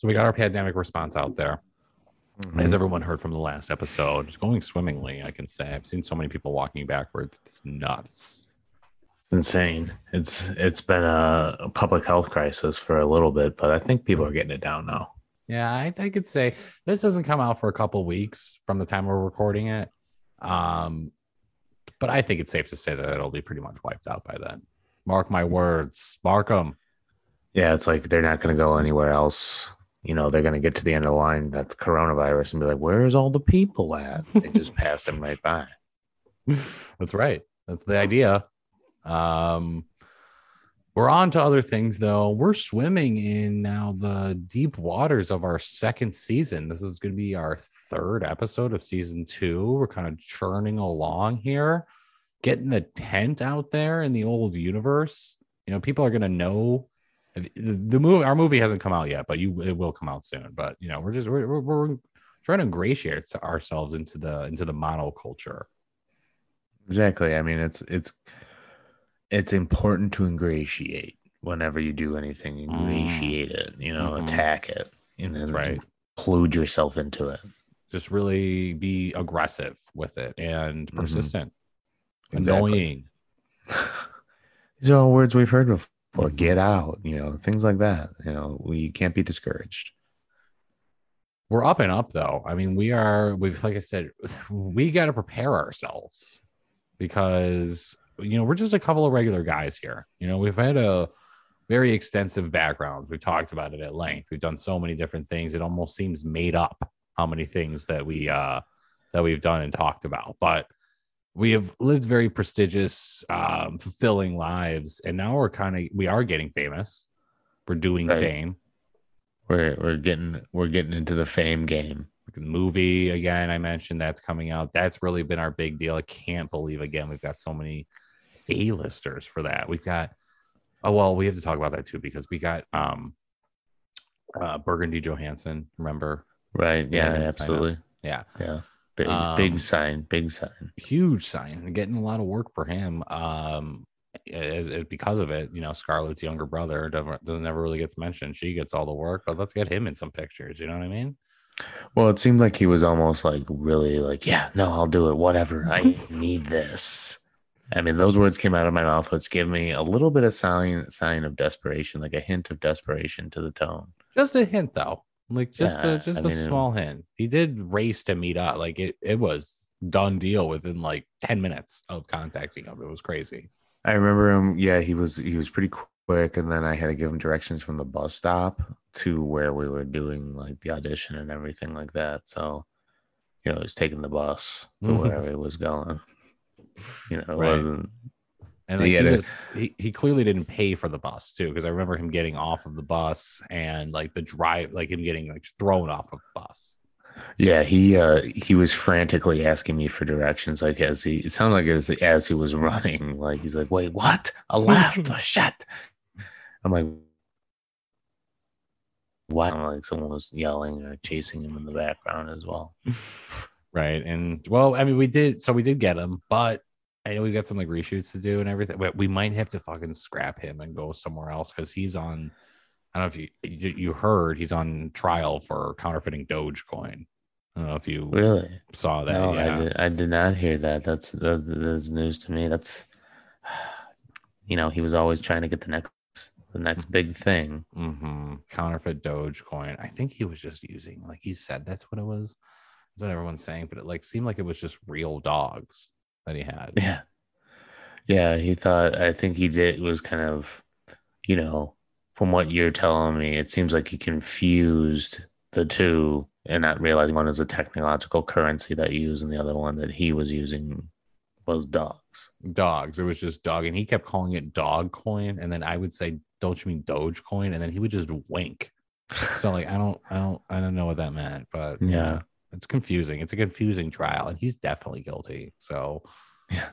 So we got our pandemic response out there. Mm-hmm. As everyone heard from the last episode, it's going swimmingly, I can say. I've seen so many people walking backwards. It's nuts. It's insane. It's it's been a, a public health crisis for a little bit, but I think people are getting it down now. Yeah, I, I could say this doesn't come out for a couple weeks from the time we're recording it. Um, but I think it's safe to say that it'll be pretty much wiped out by then. Mark my words. Mark them. Yeah, it's like they're not going to go anywhere else. You know, they're going to get to the end of the line that's coronavirus and be like, "Where's all the people at?" They just pass them right by. That's right. That's the idea. Um, we're on to other things though. We're swimming in now the deep waters of our second season. This is going to be our third episode of season two. We're kind of churning along here, getting the tent out there in the old universe. You know, people are going to know the, movie. Our movie hasn't come out yet, but you it will come out soon. But you know, we're just we're, we're, trying to ingratiate ourselves into the into the monoculture. Exactly. I mean, it's it's it's important to ingratiate whenever you do anything. Ingratiate it, you know, Mhm. attack it, and then right. include yourself into it. just really be aggressive with it and Mhm. persistent, Exactly. annoying. These are all words we've heard before. Mhm. Get out, you know, things like that. You know, we can't be discouraged. We're up and up though. I mean, we are. We've like I said, we got to prepare ourselves because you know we're just a couple of regular guys here. You know, we've had a very extensive backgrounds. We've talked about it at length. We've done so many different things. It almost seems made up how many things that we uh that we've done and talked about. But we have lived very prestigious, um, fulfilling lives, and now we're kind of we are getting famous. We're doing Right. fame. We're we're getting we're getting into the fame game. the movie again i mentioned that's coming out that's really been our big deal i can't believe again we've got so many a-listers for that we've got oh well we have to talk about that too because we got um uh burgundy johansson remember Right. Yeah, Yeah, absolutely. yeah Yeah. Big Um, big sign. Big sign. huge sign getting a lot of work for him um as, as- because of it you know scarlett's younger brother doesn't, doesn't never really gets mentioned she gets all the work but let's get him in some pictures you know what i mean Well, it seemed like he was almost like really like, yeah, no, I'll do it. Whatever. I need this. I mean, those words came out of my mouth, which gave me a little bit of sign sign of desperation, like a hint of desperation to the tone. just a hint though like just Yeah, a just I a mean, small hint he did race to meet up like it it was done deal within like 10 minutes of contacting him it was crazy I remember him. Yeah, he was he was pretty quick, and then I had to give him directions from the bus stop to where we were doing like the audition and everything like that. So, you know, he was taking the bus to wherever he was going. You know, it Right. wasn't. And like, he, it- was, he, he clearly didn't pay for the bus too because i remember him getting off of the bus and like the drive like him getting like thrown off of the bus Yeah, he uh he was frantically asking me for directions, like as he it sounded like as as he was running, like he's like, "Wait, what? A left? a shit?" I'm like, "Why?" Like someone was yelling or chasing him in the background as well. right and well i mean we did so we did get him but I know we got some like reshoots to do and everything. But we might have to fucking scrap him and go somewhere else because he's on. I don't know if you you you heard he's on trial for counterfeiting Dogecoin. I don't know if you Really? saw that. No, yeah. I did, I did not hear that. That's that, that's news to me. That's you know he was always trying to get the next the next big thing. hmm Counterfeit Dogecoin. I think he was just using, like he said, that's what it was. That's what everyone's saying, but it like seemed like it was just real dogs that he had. Yeah. Yeah, he thought I think he did was kind of you know, from what you're telling me, it seems like he confused the two and not realizing one is a technological currency that you use and the other one that he was using was dogs. Dogs. It was just dog, and he kept calling it dog coin. And then I would say, Don't you mean Doge coin? And then he would just wink. So like I don't I don't I don't know what that meant, but yeah. Yeah. It's confusing. It's a confusing trial, and he's definitely guilty. So Yeah.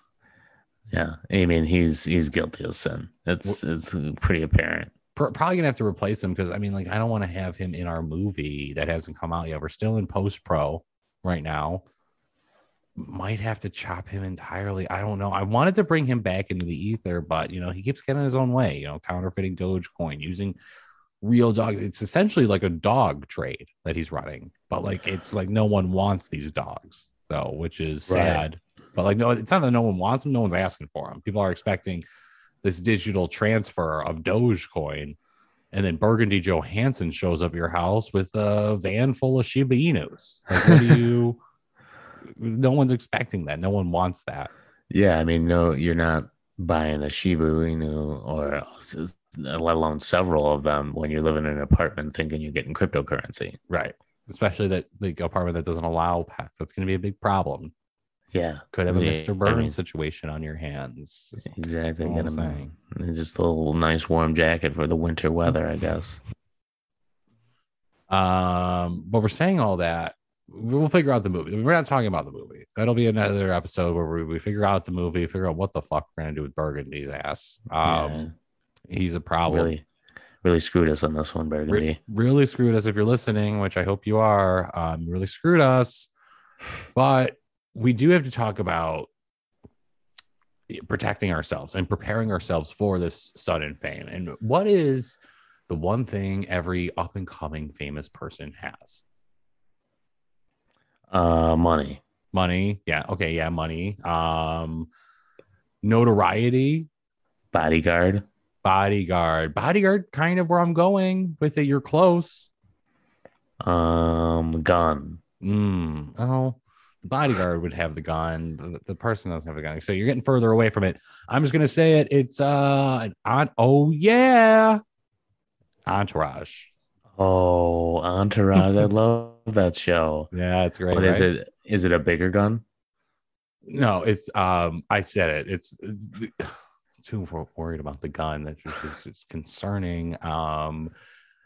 Yeah. I mean he's he's guilty of sin. It's it's pretty apparent. pr- probably gonna have to replace him because I mean, like, I don't want to have him in our movie that hasn't come out yet. We're still in post pro right now. Might have to chop him entirely. I don't know. I wanted to bring him back into the ether, but you know, he keeps getting his own way. You know, counterfeiting Dogecoin, using real dogs. It's essentially like a dog trade that he's running, but like it's like no one wants these dogs though, which is Right. sad. But like no, it's not that no one wants them. No one's asking for them. People are expecting this digital transfer of Dogecoin, and then Burgundy Johansson shows up at your house with a van full of Shiba Inus. Like, what do you? no one's expecting that. No one wants that. Yeah, I mean, no, you're not buying a Shiba Inu or let alone several of them when you're living in an apartment thinking you're getting cryptocurrency. Right. Especially that the apartment that doesn't allow pets. That's going to be a big problem. Yeah, Could have a Yeah, Mr. I Burns mean- situation on your hands. exactly. all Get I'm saying. just a little nice warm jacket for the winter weather, I guess. Um, but we're saying all that. We'll figure out the movie. We're not talking about the movie. That'll be another episode where we, we figure out the movie, figure out what the fuck we're gonna do with Burgundy's ass. Um, he's a yeah, problem. really, really screwed us on this one, Re- Burgundy. really screwed us if you're listening, which I hope you are. Um, really screwed us. But we do have to talk about protecting ourselves and preparing ourselves for this sudden fame. And what is the one thing every up and coming famous person has? Uh, money. Money. Yeah. Okay. Yeah. Money. Um, notoriety. Bodyguard. Bodyguard. Bodyguard. Kind of where I'm going with it. You're close. Um, gun. Mm, oh, the bodyguard would have the gun. The, the person doesn't have the gun. So you're getting further away from it. I'm just gonna say it. It's uh an on. Oh yeah, Entourage. Oh, Entourage. I love that show. Yeah, it's great. What is right? it? Is it a bigger gun? No, it's um. I said it. It's too worried about the gun. That's just it's, it's concerning. Um,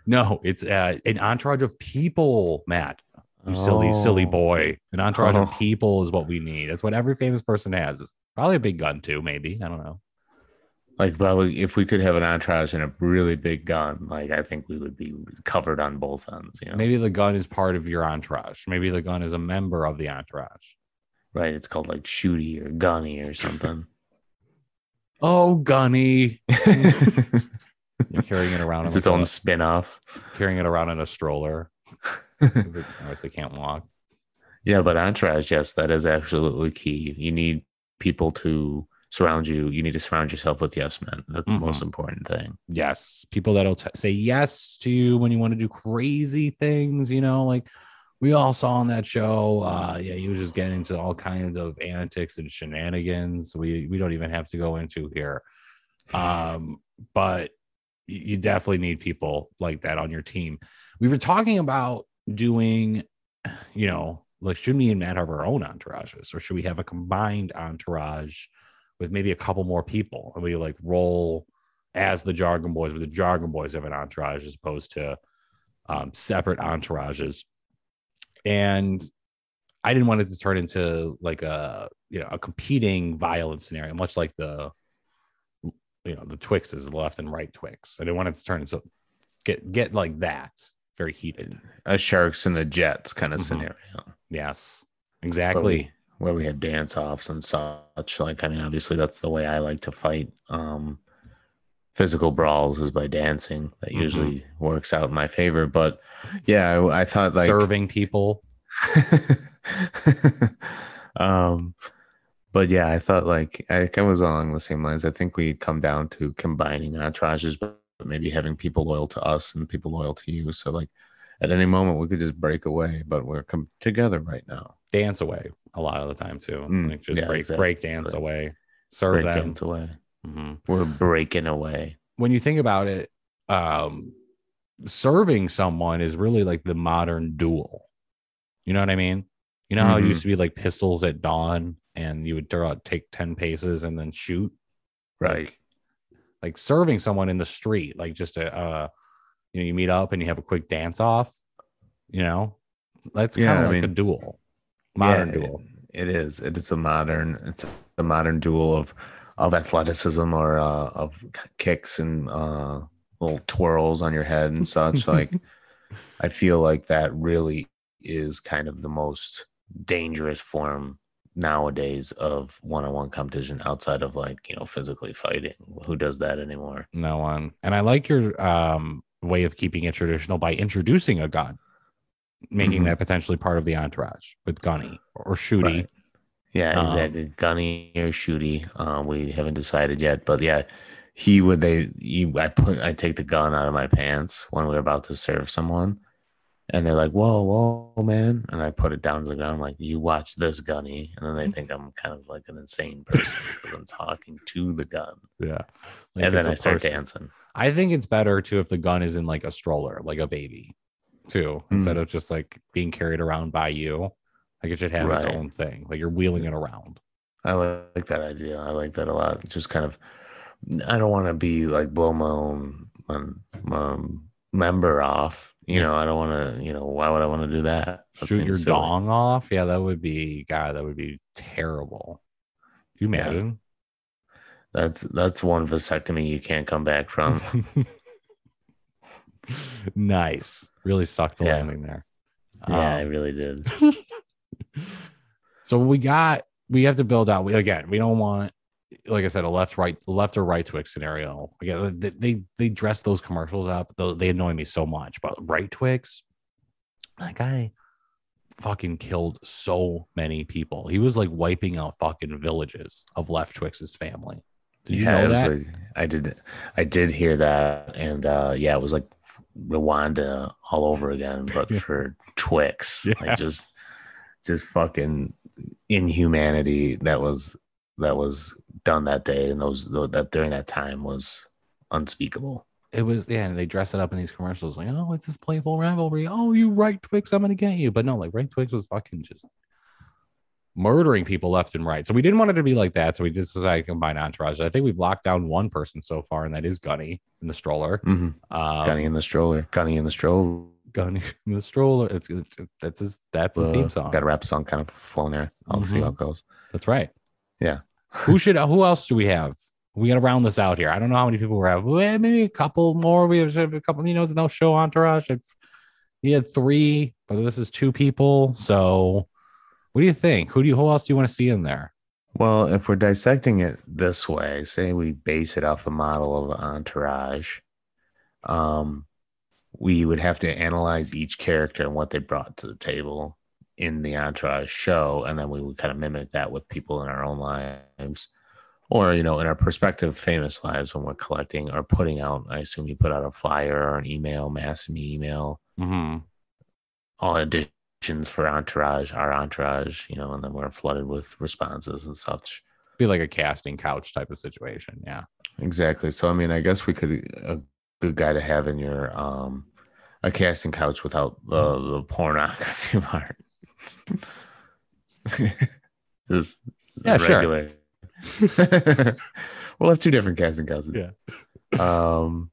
no, it's uh, an entourage of people, Matt. You silly, silly Oh. boy. An entourage Oh. of people is what we need. That's what every famous person has. It's probably a big gun too, maybe. I don't know. Like probably if we could have an entourage and a really big gun, like I think we would be covered on both ends. You know, Maybe the gun is part of your entourage. Maybe the gun is a member of the entourage. right? It's called like shooty or gunny or something. Oh, Gunny. You're carrying it around it's its own a- spin-off. carrying it around in a stroller. obviously can't walk. Yeah, but entourage, yes, that is absolutely key. You need people to surround you. You need to surround yourself with yes men. That's the most Mhm. important thing. Yes. People that'll t- say yes to you when you want to do crazy things, you know, like we all saw on that show. Uh, yeah, he was just getting into all kinds of antics and shenanigans. We we don't even have to go into here. Um, but you definitely need people like that on your team. We were talking about doing, you know, like should me and Matt have our own entourages, or should we have a combined entourage with maybe a couple more people, and we like roll as the Jargon Boys, but the Jargon Boys have an entourage as opposed to um, separate entourages. And I didn't want it to turn into like a you know a competing violent scenario, much like the you know the Twixes, the left and right Twix. I didn't want it to turn into get get like that, very heated. A sharks and the jets kind of Mhm. scenario. Yes, Where exactly. we, where we had dance offs and such. Like, I mean, obviously that's the way I like to fight. Um physical brawls is by dancing. That Mhm. usually works out in my favor. But yeah, I, I thought like Serving people. um but yeah i thought like i i was along the same lines i think we come down to combining entourages but maybe having people loyal to us and people loyal to you so like at any moment we could just break away but we're come together right now dance away a lot of the time too. Mm, like just yeah, break exactly. break dance away. Serve break them. dance away Mhm. we're breaking away When you think about it, um, serving someone is really like the modern duel. You know what I mean? You know how it Mhm. used to be like pistols at dawn, and you would throw out, take ten paces and then shoot. right Like, like serving someone in the street, like just a, uh, you know, you meet up and you have a quick dance off. You know, that's kind of like a duel, modern Yeah, duel. it is it is a modern it's a modern duel of of athleticism or uh, of kicks and uh little twirls on your head and such like i feel like that really is kind of the most dangerous form nowadays of one-on-one competition outside of like you know physically fighting who does that anymore No one. And I like your um way of keeping it traditional by introducing a gun, making Mhm. that potentially part of the entourage with Gunny or Shooty. Right. Yeah, Um, exactly. Gunny or Shooty. Um, we haven't decided yet, but yeah, he would. They, you, I put, I take the gun out of my pants when we are about to serve someone, and they're like, "Whoa, whoa, man!" And I put it down to the ground. I'm like, "You watch this, Gunny," and then they think I'm kind of like an insane person because I'm talking to the gun, Yeah. Like and then I start person. dancing. I think it's better too if the gun is in like a stroller, like a baby, too, Hmm. instead of just like being carried around by you. Like it should have its own thing. Like you're wheeling it around. I like that idea. I like that a lot. Just kind of, I don't want to be like blow my own my, my member off. You know, I don't want to. You know, why would I want to do that? That Shoot your silly. dong off. Yeah, that would be God, that would be terrible. Do you Yeah. imagine? That's that's one vasectomy you can't come back from. nice. Really sucked the Yeah. landing there. yeah, I Um, really did. so we got we have to build out we again we don't want like i said a left right left or right twix scenario. Again they they, they dress those commercials up. They annoy me so much but right twix that guy fucking killed so many people. He was like wiping out fucking villages of left twix's family. Did you yeah, know that? like I did. I did hear that, and uh, yeah, it was like Rwanda all over again, but for Twix, Yeah. like just, just fucking inhumanity that was that was done that day, and those that during that time was unspeakable. it was yeah and they dress it up in these commercials like oh it's this playful rivalry oh you right twix i'm gonna get you but no like right twix was fucking just murdering people left and right so we didn't want it to be like that so we just decided to combine entourage i think we've locked down one person so far and that is gunny in the stroller Mm-hmm. um, Gunny in the stroller, Gunny in the stroller. gunny in the stroller it's, it's that's his that's the theme song Got a rap song kind of flowing there. I'll see Mhm. how it goes. that's right Yeah. who should who else do we have? We gotta round this out here. I don't know how many people we have. Well, maybe a couple more. We have a couple you know no show entourage. He had three but this is two people. So what do you think? Who do you who else do you want to see in there? Well, if we're dissecting it this way, say we base it off a model of entourage, um, we would have to analyze each character and what they brought to the table in the entourage show, and then we would kind of mimic that with people in our own lives, or you know, in our prospective famous lives when we're collecting or putting out. I assume you put out a flyer or an email, mass me email, mm-hmm. all editions for entourage, our entourage, you know, and then we're flooded with responses and such. be like a casting couch type of situation yeah Exactly. So I mean, I guess we could a good guy to have in your um a casting couch without the the pornography part. Just Yeah, sure. regular. we'll have two different casting couches. Yeah. Um.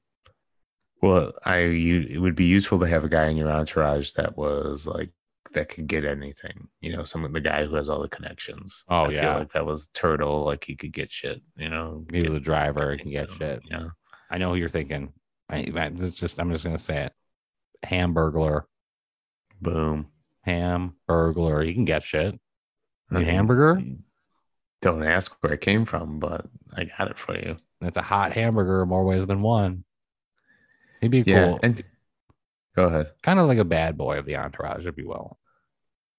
Well, I you it would be useful to have a guy in your entourage that was like that could get anything. You know, some the guy who has all the connections. Oh, I yeah. feel like that was Turtle. Like he could get shit. You know, he was a driver he can get you know, shit Yeah. i know who you're thinking I, it's just i'm just gonna say it hamburglar Boom. Hamburglar You can get shit I A mean, hamburger? Don't ask where it came from, but I got it for you. It's a hot hamburger more ways than one. He'd be Yeah. cool. And go ahead. kind of like a bad boy of the entourage, if you will.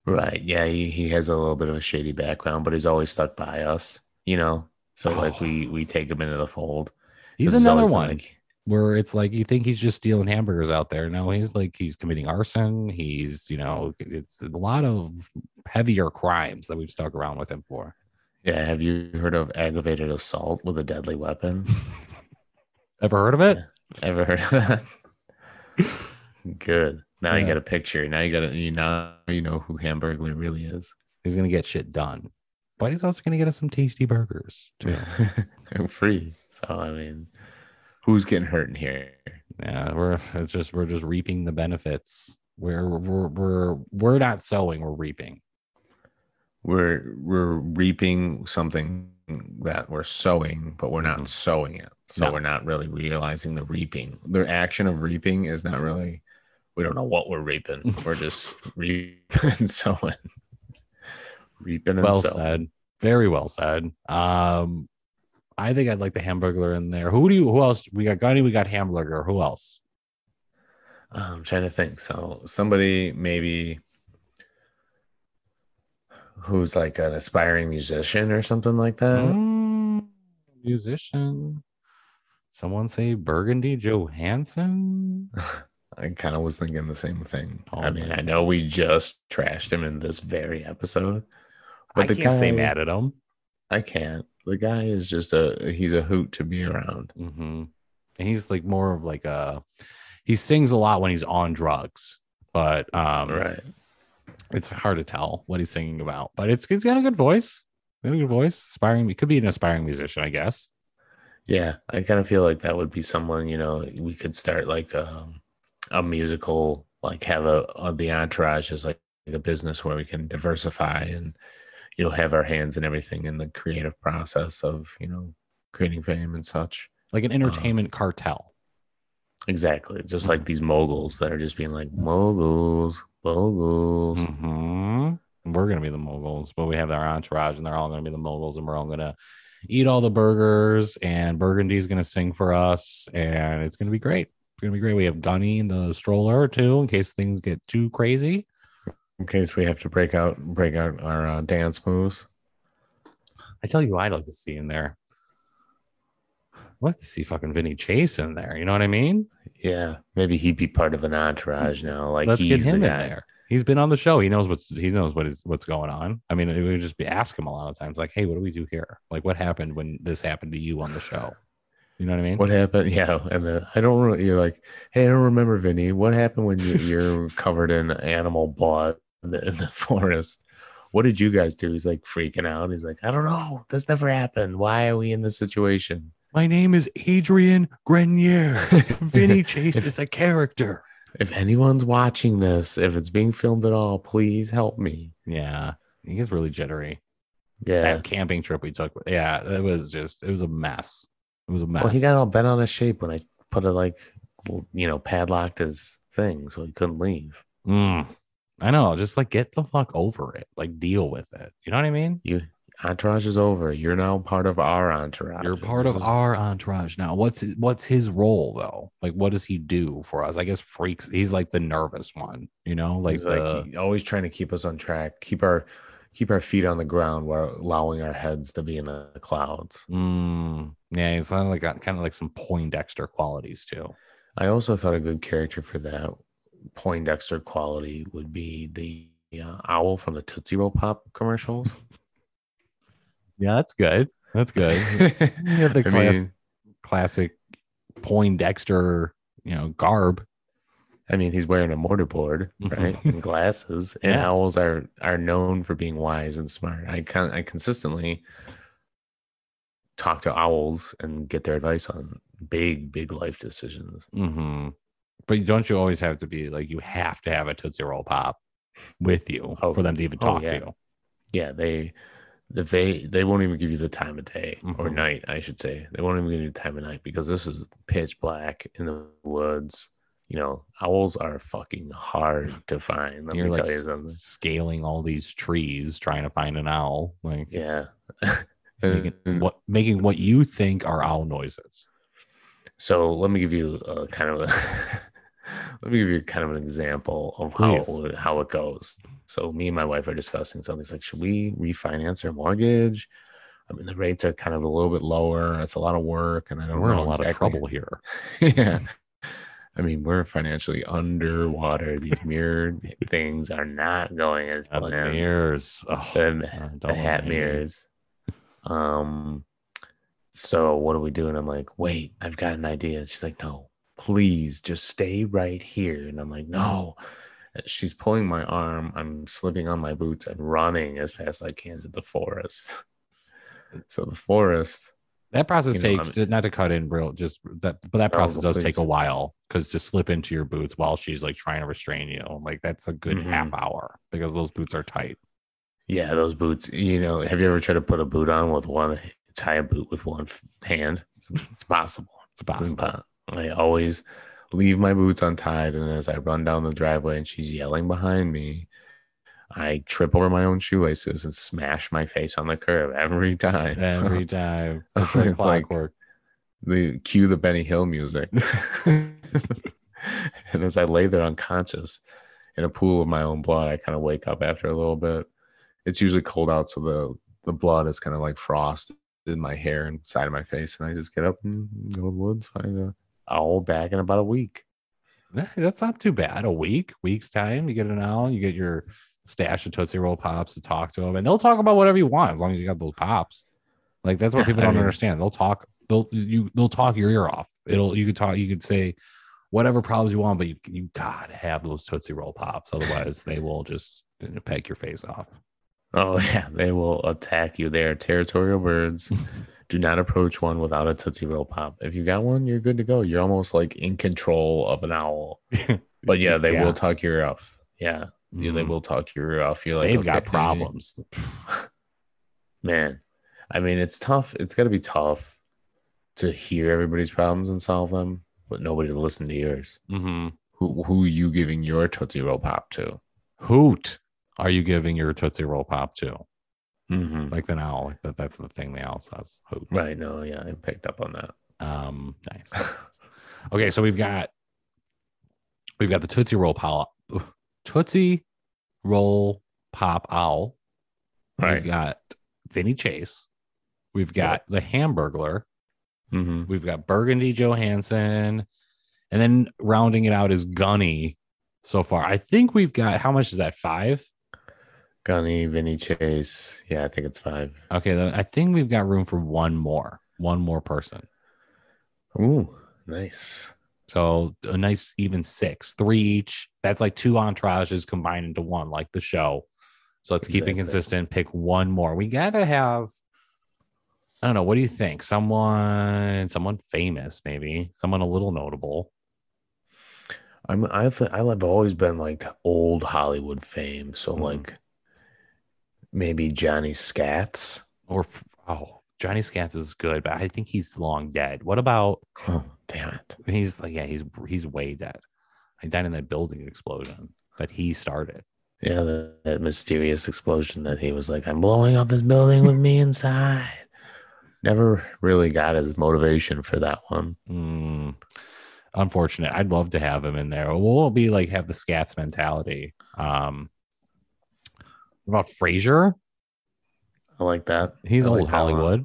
Right. Yeah. He, he has a little bit of a shady background, but he's always stuck by us, you know? So like Oh. we we take him into the fold. He's another one like- where it's like you think he's just stealing hamburgers out there. No, he's like he's committing arson. He's, you know, it's a lot of heavier crimes that we've stuck around with him for. yeah. Have you heard of aggravated assault with a deadly weapon? Ever heard of it? Ever heard of that? Good. Now you got a picture. Now you got to you now you know who Hamburglar really is. He's gonna get shit done. But he's also gonna get us some tasty burgers too. They're free. So I mean, who's getting hurt in here? yeah, we're it's just we're just reaping the benefits. We're we're we're we're not sowing, we're reaping. We're we're reaping something that we're sowing, but we're not Mhm. sowing it. So No. we're not really realizing the reaping. The action of reaping is not really. We don't know what we're reaping. We're just reaping and sowing. reaping and well sowing. said very well said um i think i'd like the hamburger in there who do you who else we got gunny we got hamburger who else I'm trying to think. So somebody maybe who's like an aspiring musician or something like that. Mm, musician. Someone say Burgundy Johansson. I kind of was thinking the same thing. Oh, I mean, I know we just trashed him in this very episode, I but the can't guy, say mad at him. I can't. The guy is just a he's a hoot to be around. hmm And he's like more of like a he sings a lot when he's on drugs, but um Right. it's hard to tell what he's singing about. But it's he's got a good voice. Got a good voice. Aspiring he could be an aspiring musician, I guess. Yeah, I kind of feel like that would be someone, you know, we could start like um, a musical, like have a, a the entourage is like a business where we can diversify and you know have our hands and everything in the creative process of you know creating fame and such. Like an entertainment cartel. Exactly, just like these moguls that are just being like moguls, moguls. hmm We're gonna be the moguls, but we have our entourage, and they're all gonna be the moguls, and we're all gonna eat all the burgers, and Burgundy's gonna sing for us, and it's gonna be great. It's gonna be great. We have Gunny in the stroller too, in case things get too crazy. In case we have to break out break out our uh, dance moves. I tell you, I'd like to see in there. Let's see fucking Vinny Chase in there. You know what I mean? Yeah, maybe he'd be part of an entourage now. Like Let's he's get him the in guy. there. He's been on the show. He knows what's he knows what is what's going on. I mean, we would just be ask him a lot of times, like, "Hey, what do we do here? Like, what happened when this happened to you on the show?" You know what I mean? What happened? Yeah, and then I don't. Re- you're like, hey, I don't remember, Vinny. What happened when you, you're covered in animal blood the, in the forest? What did you guys do? He's like freaking out. He's like, I don't know. This never happened. Why are we in this situation? My name is Adrian Grenier. Vinny Chase is a character. If anyone's watching this, if it's being filmed at all, please help me. Yeah, he gets really jittery. Yeah. That camping trip we took, yeah, it was just it was a mess. It was a mess. Well, he got all bent out of shape when I put it like, you know, padlocked his thing so he couldn't leave. Mm, I know. Just like get the fuck over it. Like deal with it. You know what I mean? You entourage is over. You're now part of our entourage. You're part This of is- our entourage now. What's what's his role though? Like, what does he do for us? I guess freaks. He's like the nervous one. You know, like, He's like he- always trying to keep us on track, keep our keep our feet on the ground while allowing our heads to be in the clouds. mm, yeah. He's kind of like got kind of like some Poindexter qualities too. I also thought a good character for that Poindexter quality would be the uh, owl from the Tootsie Roll Pop commercials. Yeah, that's good. That's good. The class, mean, classic Poindexter, you know, garb. I mean, he's wearing a mortarboard, right, and glasses. And Yeah. owls are are known for being wise and smart. I can I consistently talk to owls and get their advice on big, big life decisions. hmm But don't you always have to be like you have to have a Tootsie Roll Pop with you Oh, for them to even oh, talk yeah. to you? Yeah, they if they they won't even give you the time of day or Mhm. night, I should say. They won't even give you the time of night because this is pitch black in the woods. You know, owls are fucking hard to find. Let You're me like tell you something. scaling all these trees trying to find an owl, like Yeah. making what making what you think are owl noises. So let me give you a kind of a let me give you kind of an example of how Please. how it goes. So me and my wife are discussing something. It's like, should we refinance our mortgage? I mean, the rates are kind of a little bit lower. It's a lot of work, and I don't We're in a lot exactly- of trouble here. yeah. I mean, we're financially underwater. These mirror things are not going as Uh, the mirrors. Oh, The, the hat mirrors. Um, so what do we do? And I'm like, wait, I've got an idea. She's like, no, please just stay right here. And I'm like, no. She's pulling my arm. I'm slipping on my boots and running as fast as I can to the forest. so the forest, That process You know, takes not to cut in real just that, but that Oh, process does take a while because to slip into your boots while she's like trying to restrain you, like that's a good Mhm. half hour because those boots are tight. yeah, those boots. You know, have you ever tried to put a boot on with one, tie a boot with one hand? It's, it's possible. It's It's possible. impo- I always leave my boots untied, and as I run down the driveway and she's yelling behind me, I trip over my own shoelaces and smash my face on the curb every time. Every time. It's like It's like- the cue the Benny Hill music. And as I lay there unconscious in a pool of my own blood, I kind of wake up after a little bit. It's usually cold out, so the the blood is kind of like frost in my hair and side of my face, and I just get up and go to the woods, find a owl back in about a week. That's not too bad. A week, week's time, you get an owl, you get your stash of Tootsie Roll pops to talk to them, and they'll talk about whatever you want as long as you got those pops. Like that's what people don't understand. They'll talk. They'll you. They'll talk your ear off. It'll. You could talk. You could say whatever problems you want, but you you gotta have those Tootsie Roll pops. Otherwise, they will just you know, peck your face off. Oh yeah, they will attack you. They are territorial birds. Do not approach one without a Tootsie Roll pop. If you got one, you're good to go. You're almost like in control of an owl. But yeah, they will talk your ear off. Yeah, yeah, they Mhm. will talk your ear off. You're like, They've got problems. man. I mean, it's tough. It's got to be tough to hear everybody's problems and solve them, but nobody to listen to yours. hmm Who who are you giving your Tootsie Roll pop to? Hoot are you giving your Tootsie Roll pop to? Mm-hmm. Like the owl. Like that, that's the thing the owl says. Hoot. Right. No. Yeah, I picked up on that. Um, nice. Okay, so we've got we've got the Tootsie Roll pop Tootsie Roll Pop Owl. Right. We've got Vinny Chase. We've got the Hamburglar. Mm-hmm. We've got Burgundy Johansson. And then rounding it out is Gunny so far. I think we've got how much is that? Five? Gunny, Vinny Chase. Yeah, I think it's five. Okay, then I think we've got room for one more, one more person. Ooh, nice. So a nice even six, three each. That's like two entourages combined into one, like the show. So let's keep it consistent. Pick one more. We gotta have. I don't know. What do you think? Someone, someone famous, maybe someone a little notable. I'm I've I've always been like old Hollywood fame, so Mhm. like maybe Johnny Scats. Or oh, Johnny Scats is good, but I think he's long dead. What about Oh, damn it. he's like yeah, he's he's way dead. He died in that building explosion that he started. Yeah, that, that mysterious explosion that he was like, I'm blowing up this building with me inside. Never really got his motivation for that one. Mm, unfortunate. I'd love to have him in there. We'll be like have the scats mentality. Um, what about Frasier? I like that. He's I like old that. Hollywood.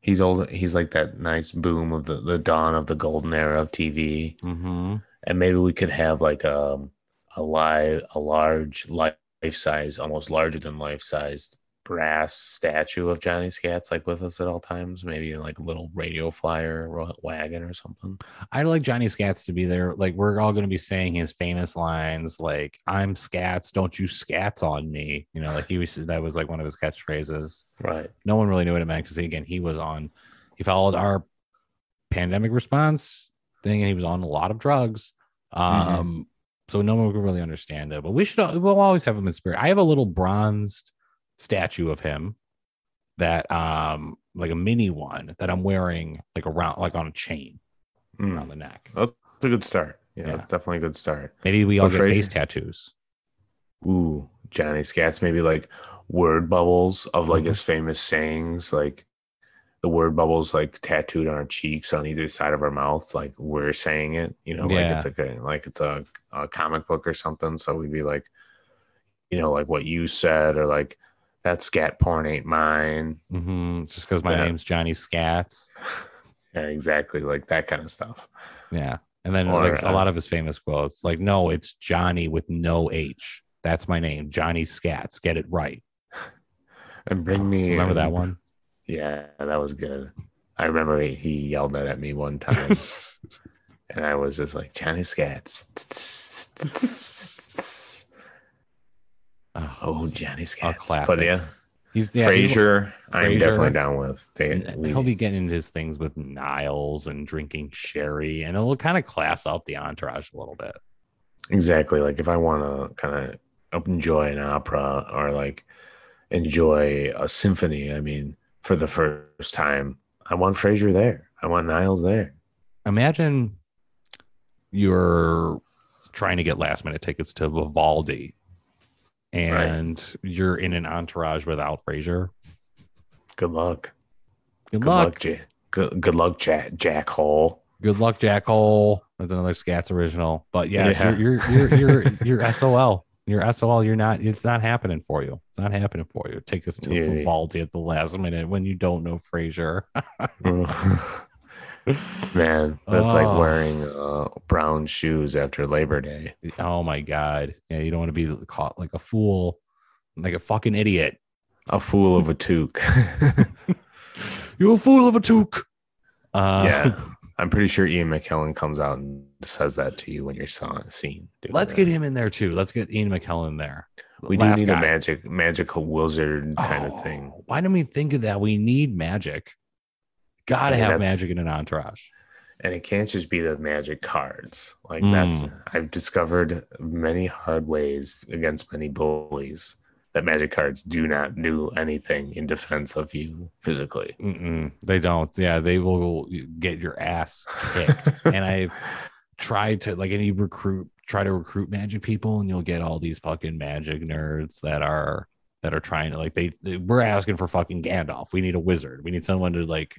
He's old. He's like that nice boom of the, the dawn of the golden era of TV. hmm and maybe we could have like um, a live a large life size almost larger than life sized brass statue of johnny scats like with us at all times maybe like a little radio flyer wagon or something I'd like Johnny Scats to be there. Like we're all going to be saying his famous lines, like "I'm Scats, don't you scats on me." You know, like he was. That was like one of his catchphrases. right No one really knew what it meant because again, he was on. He followed our pandemic response thing, and he was on a lot of drugs. Um, so no one could really understand it. But we should. We'll always have him in spirit. I have a little bronzed statue of him that, um, like a mini one that I'm wearing like around, like on a chain Mm, around the neck. that's a good start yeah, Yeah. that's definitely a good start Maybe we all get face tattoos. ooh johnny scats maybe like word bubbles of like Mhm. his famous sayings like the word bubbles like tattooed on our cheeks on either side of our mouth like we're saying it you know Yeah. like it's like a like it's a, a comic book or something so we'd be like you know like what you said or like that scat porn ain't mine hmm Just because my Yeah. name's Johnny Scats. yeah exactly like that kind of stuff Yeah. And then Or, like a uh, lot of his famous quotes, like, no, it's Johnny with no H. That's my name, Johnny Scats. Get it right. and bring me Remember that one? yeah that was good i remember he, he yelled that at me one time and i was just like johnny scats Oh, Johnny Scats. classic. But yeah, he's yeah, Frasier, I'm definitely down with. They, he'll be getting into his things with Niles and drinking sherry, and it'll kind of class up the entourage a little bit. exactly like if I want to kind of enjoy an opera or like enjoy a symphony. I mean, for the first time, I want Frasier there. I want Niles there. Imagine you're trying to get last minute tickets to Vivaldi, and you're in an entourage without Frasier. Good luck. Good, Good luck. luck, good, good luck, Jack, Jack Hole. Good luck, Jack Hole. That's another Scats original. But yes, Yeah. you're, you're you're you're you're SOL. You're SOL. You're not. It's not happening for you. It's not happening for you. Take us to Yeah. Vivaldi at the last minute when you don't know Frasier. Man, that's like Oh. wearing uh, brown shoes after Labor Day. oh my god. Yeah, you don't want to be caught like a fool, like a fucking idiot. A fool of a Took. You're a fool of a Took. Uh, yeah. I'm pretty sure Ian McKellen comes out and says that to you when you're saw, seen. Let's that. get him in there too. Let's get Ian McKellen there. We do need guy. a magic, magical wizard kind of thing. Oh, Why didn't we think of that? We need magic. Gotta I mean, have magic in an entourage. And it can't just be the magic cards. Like Mm. that's I've discovered many hard ways against many bullies that magic cards do not do anything in defense of you physically. Mm-mm, they don't. Yeah, they will get your ass kicked. and I've tried to like any recruit, try to recruit magic people, and you'll get all these fucking magic nerds that are that are trying to like they, they we're asking for fucking Gandalf. We need a wizard. We need someone to like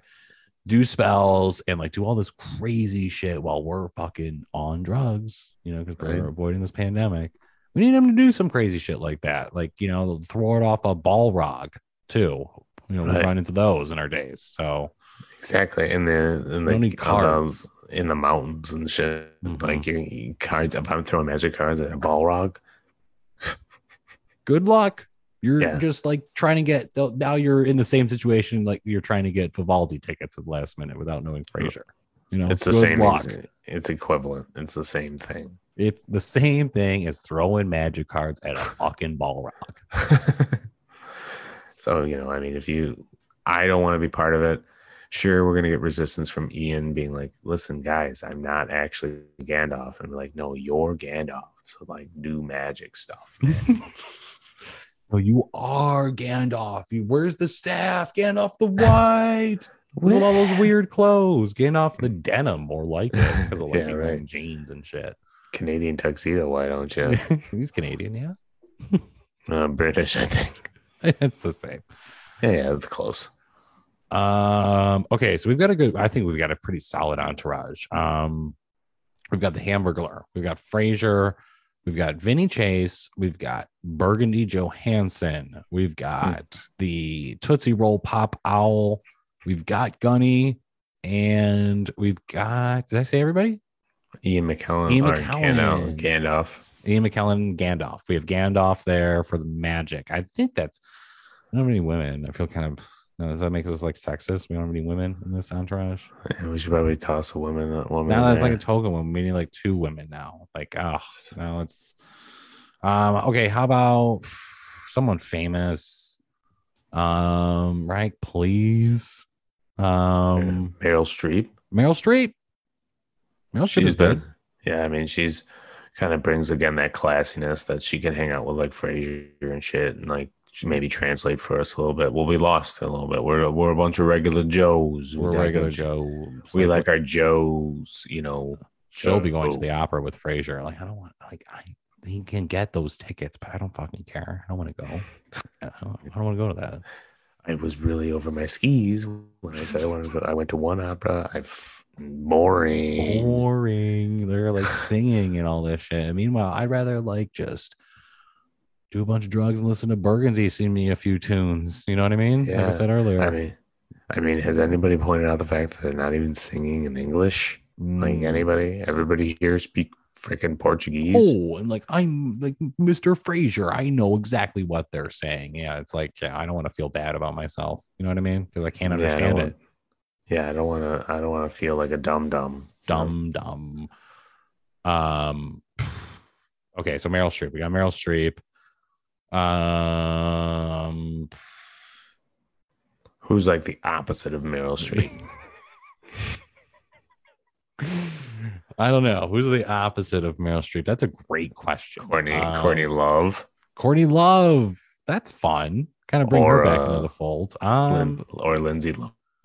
do spells and like do all this crazy shit while we're fucking on drugs, you know, because we're avoiding this pandemic. We need them to do some crazy shit like that, like you know, throw it off a Balrog too. You know, we run into those in our days. So Exactly. In the in the, need cards. in the mountains and shit. Mhm. Like you, you cards if I'm throwing magic cards at a Balrog, good luck. You're Yeah. just like trying to get now you're in the same situation like you're trying to get Vivaldi tickets at the last minute without knowing Frasier. You know, it's the same luck. it's equivalent. It's the same thing. It's the same thing as throwing magic cards at a fucking Balrog. so, you know, I mean, if you I don't want to be part of it. Sure, we're gonna get resistance from Ian being like, listen, guys, I'm not actually Gandalf. And be like, no, you're Gandalf. So like do magic stuff. man." Well, you are Gandalf. You where's the staff? Gandalf the White. With all those weird clothes. Gandalf the denim, more like it, because of like Yeah, right. jeans and shit. Canadian tuxedo, why don't you? He's Canadian, yeah. Uh, British, I think. it's the same. Yeah, yeah, that's close. Um, okay, so we've got a good, I think we've got a pretty solid entourage. Um, we've got the Hamburglar, we've got Frasier, we've got Vinny Chase, we've got Burgundy Johansson, we've hmm. got the Tootsie Roll Pop Owl, we've got Gunny, and we've got did I say everybody? Ian McKellen Ian McKellen. Gandalf. Gandalf. Ian McKellen, Gandalf. We have Gandalf there for the magic. I think that's I don't have any women. I feel kind of no, does that make us like sexist? We don't have any women in this entourage. Yeah, we should probably toss a woman. A woman Now that's like a token woman. We need like two women now. Like, oh, no, it's um okay. How about someone famous? Um, right, please. Um, Meryl Streep. Meryl Streep. Meryl Streep is good. been- Yeah, I mean, she's kind of brings again that classiness that she can hang out with like Frasier and shit, and like maybe translate for us a little bit. We'll be lost a little bit. We're we're a bunch of regular Joes. We We're gotta regular go- Joe. We like our Joes, you know. she'll be going to the opera with Frasier. Like, I don't want like I he can get those tickets, but I don't fucking care. I don't want to go. I don't, I don't want to go to that. I was really over my skis when I said I wanted to. I went to one opera. I've boring. Boring. They're like singing and all this shit. Meanwhile, I'd rather like just do a bunch of drugs and listen to Burgundy sing me a few tunes. You know what I mean? Yeah. Like I said earlier. I mean, I mean, has anybody pointed out the fact that they're not even singing in English? Like Mm. anybody, everybody here speak freaking Portuguese. Oh, and like I'm like Mr. Frasier. I know exactly what they're saying. Yeah, it's like yeah, I don't want to feel bad about myself. You know what I mean? Because I can't Yeah, I understand want- it. Yeah, I don't want to. I don't want to feel like a dum dum. Dumb, dumb. Um. Okay, so Meryl Streep. We got Meryl Streep. Um. Who's like the opposite of Meryl Streep? I don't know. Who's the opposite of Meryl Streep? That's a great question. Courtney, Um, Courtney Love, Courtney Love. That's fun. Kind of bring Or, her back uh, into the fold. Um, or Lindsay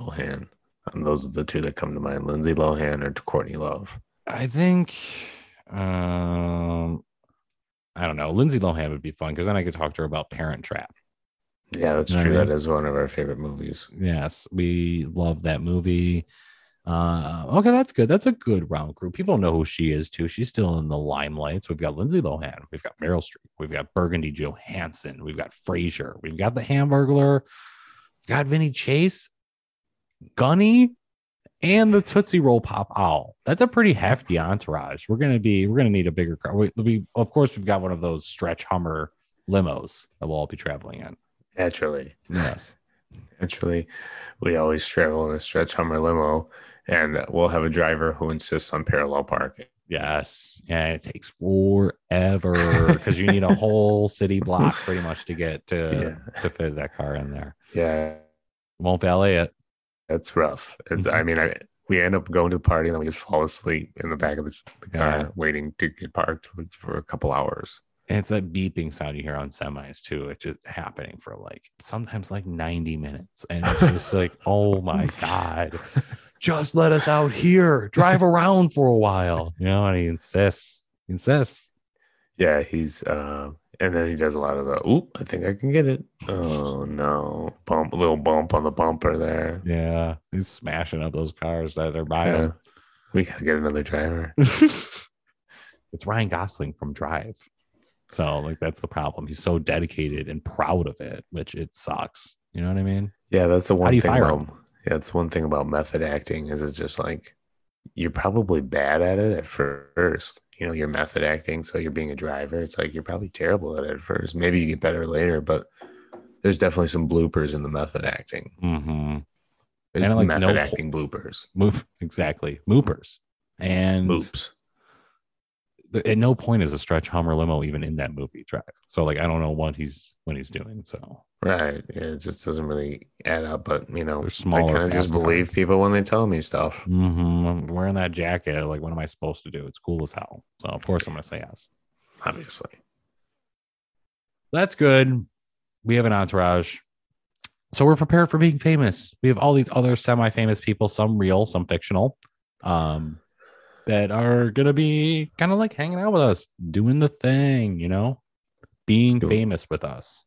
Lohan. And those are the two that come to mind: Lindsay Lohan or Courtney Love. I think um I don't know. Lindsay Lohan would be fun because then I could talk to her about Parent Trap. Yeah, that's You know true. I mean? That is one of our favorite movies. Yes, we love that movie. Uh, okay, that's good. That's a good round crew. People know who she is too. She's still in the limelight. So we've got Lindsay Lohan, we've got Meryl Streep, we've got Burgundy Johansson, we've got Frasier, we've got the Hamburglar, we've got Vinny Chase, Gunny, and the Tootsie Roll Pop Owl. That's a pretty hefty entourage. We're gonna be we're gonna need a bigger car. We, we of course we've got one of those stretch Hummer limos that we'll all be traveling in. Naturally, Yes. naturally, we always travel in a stretch Hummer limo, and we'll have a driver who insists on parallel parking. Yes. And it takes forever because you need a whole city block pretty much to get to Yeah. to fit that car in there. Yeah, Won't valet it. That's rough. It's. I mean, I we end up going to the party and then we just fall asleep in the back of the, the car, Yeah. waiting to get parked for, for a couple hours. And it's that beeping sound you hear on semis too. It's just happening for like sometimes like 90 minutes. And it's just like, oh my God, just let us out here, drive around for a while. You know, and he insists, he insists. Yeah, he's. uh And then he does a lot of the. Oop! I think I can get it. Oh no! Bump, a little bump on the bumper there. Yeah. He's smashing up those cars that are by Yeah. him. We gotta get another driver. it's Ryan Gosling from Drive. So like that's the problem. He's so dedicated and proud of it, which it sucks. You know what I mean? Yeah, that's the do one you thing fire about. him? Yeah, it's one thing about method acting is it's just like you're probably bad at it at first. You know, you're method acting, so you're being a driver. It's like you're probably terrible at it at first. Maybe you get better later, but there's definitely some bloopers in the method acting. Mm-hmm. There's And, like, method no- acting bloopers. Move exactly. Moopers. And Oops. At no point is a stretch Hummer limo even in that movie drive. So like I don't know what he's what he's doing. So Right. Yeah, it just doesn't really add up. But you know, I kind of just believe cars. people when they tell me stuff. mhm, I'm wearing that jacket. Like, what am I supposed to do? It's cool as hell. So of course I'm gonna say yes. Obviously. That's good. We have an entourage. So we're prepared for being famous. We have all these other semi-famous people, some real, some fictional, um, that are gonna be kind of like hanging out with us, doing the thing, you know, being Doing- famous with us.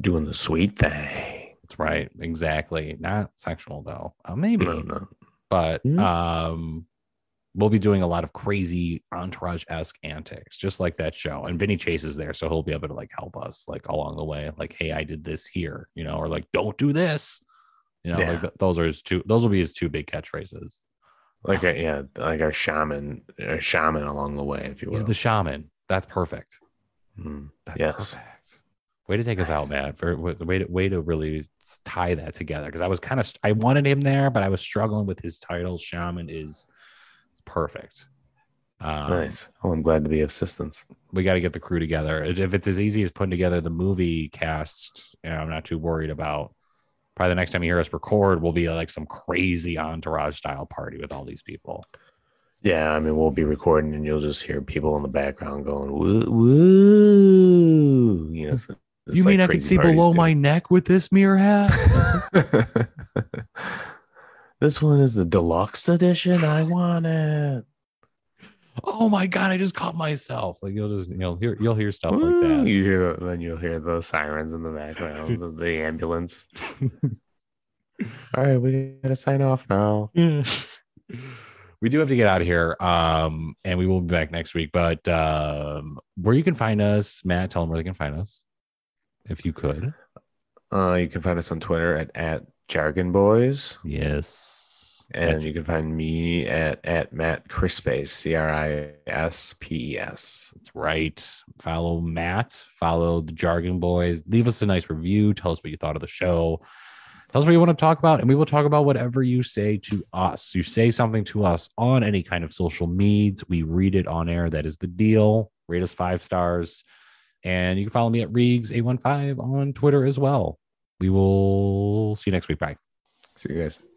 Doing the sweet thing. That's right. Exactly. Not sexual though. Uh, maybe, No, no. but Hmm. um, we'll be doing a lot of crazy entourage esque antics, just like that show. And Vinny Chase is there, so he'll be able to like help us like along the way. Like, hey, I did this here, you know, or like, don't do this. You know, Yeah. like th- those are his two. Those will be his two big catchphrases. Like a, yeah, like our shaman, a shaman along the way, if you will. He's the shaman. That's perfect. Mm. That's Yes. perfect. Way to take us out, man. For the way to way to really tie that together. Because I was kind of I wanted him there, but I was struggling with his title. Shaman is it's perfect. Um, nice. Oh, I'm glad to be of assistance. We got to get the crew together. If it's as easy as putting together the movie cast, you know, I'm not too worried about. Probably the next time you hear us record will be like some crazy entourage style party with all these people. Yeah, I mean, we'll be recording and you'll just hear people in the background going, woo, woo. You know, it's- it's you like mean I can see below do. my neck with this mirror hat? this one is the deluxe edition. I want it. Oh my god, I just caught myself. Like you'll just you'll hear you'll hear stuff like that. You hear, then you'll hear the sirens in the background, the, the ambulance. All right, we gotta sign off now. we do have to get out of here. Um, and we will be back next week. But um, where you can find us, Matt, tell them where they can find us. If you could. Uh, you can find us on Twitter at, at Jargon Boys. Yes. And you can find me at, at Matt Crispes, C R I S P E S. That's right. Follow Matt, follow the Jargon Boys. Leave us a nice review. Tell us what you thought of the show. Tell us what you want to talk about, and we will talk about whatever you say to us. You say something to us on any kind of social medias, we read it on air. That is the deal. Rate us five stars. And you can follow me at Regs815 on Twitter as well. We will see you next week. Bye. See you guys.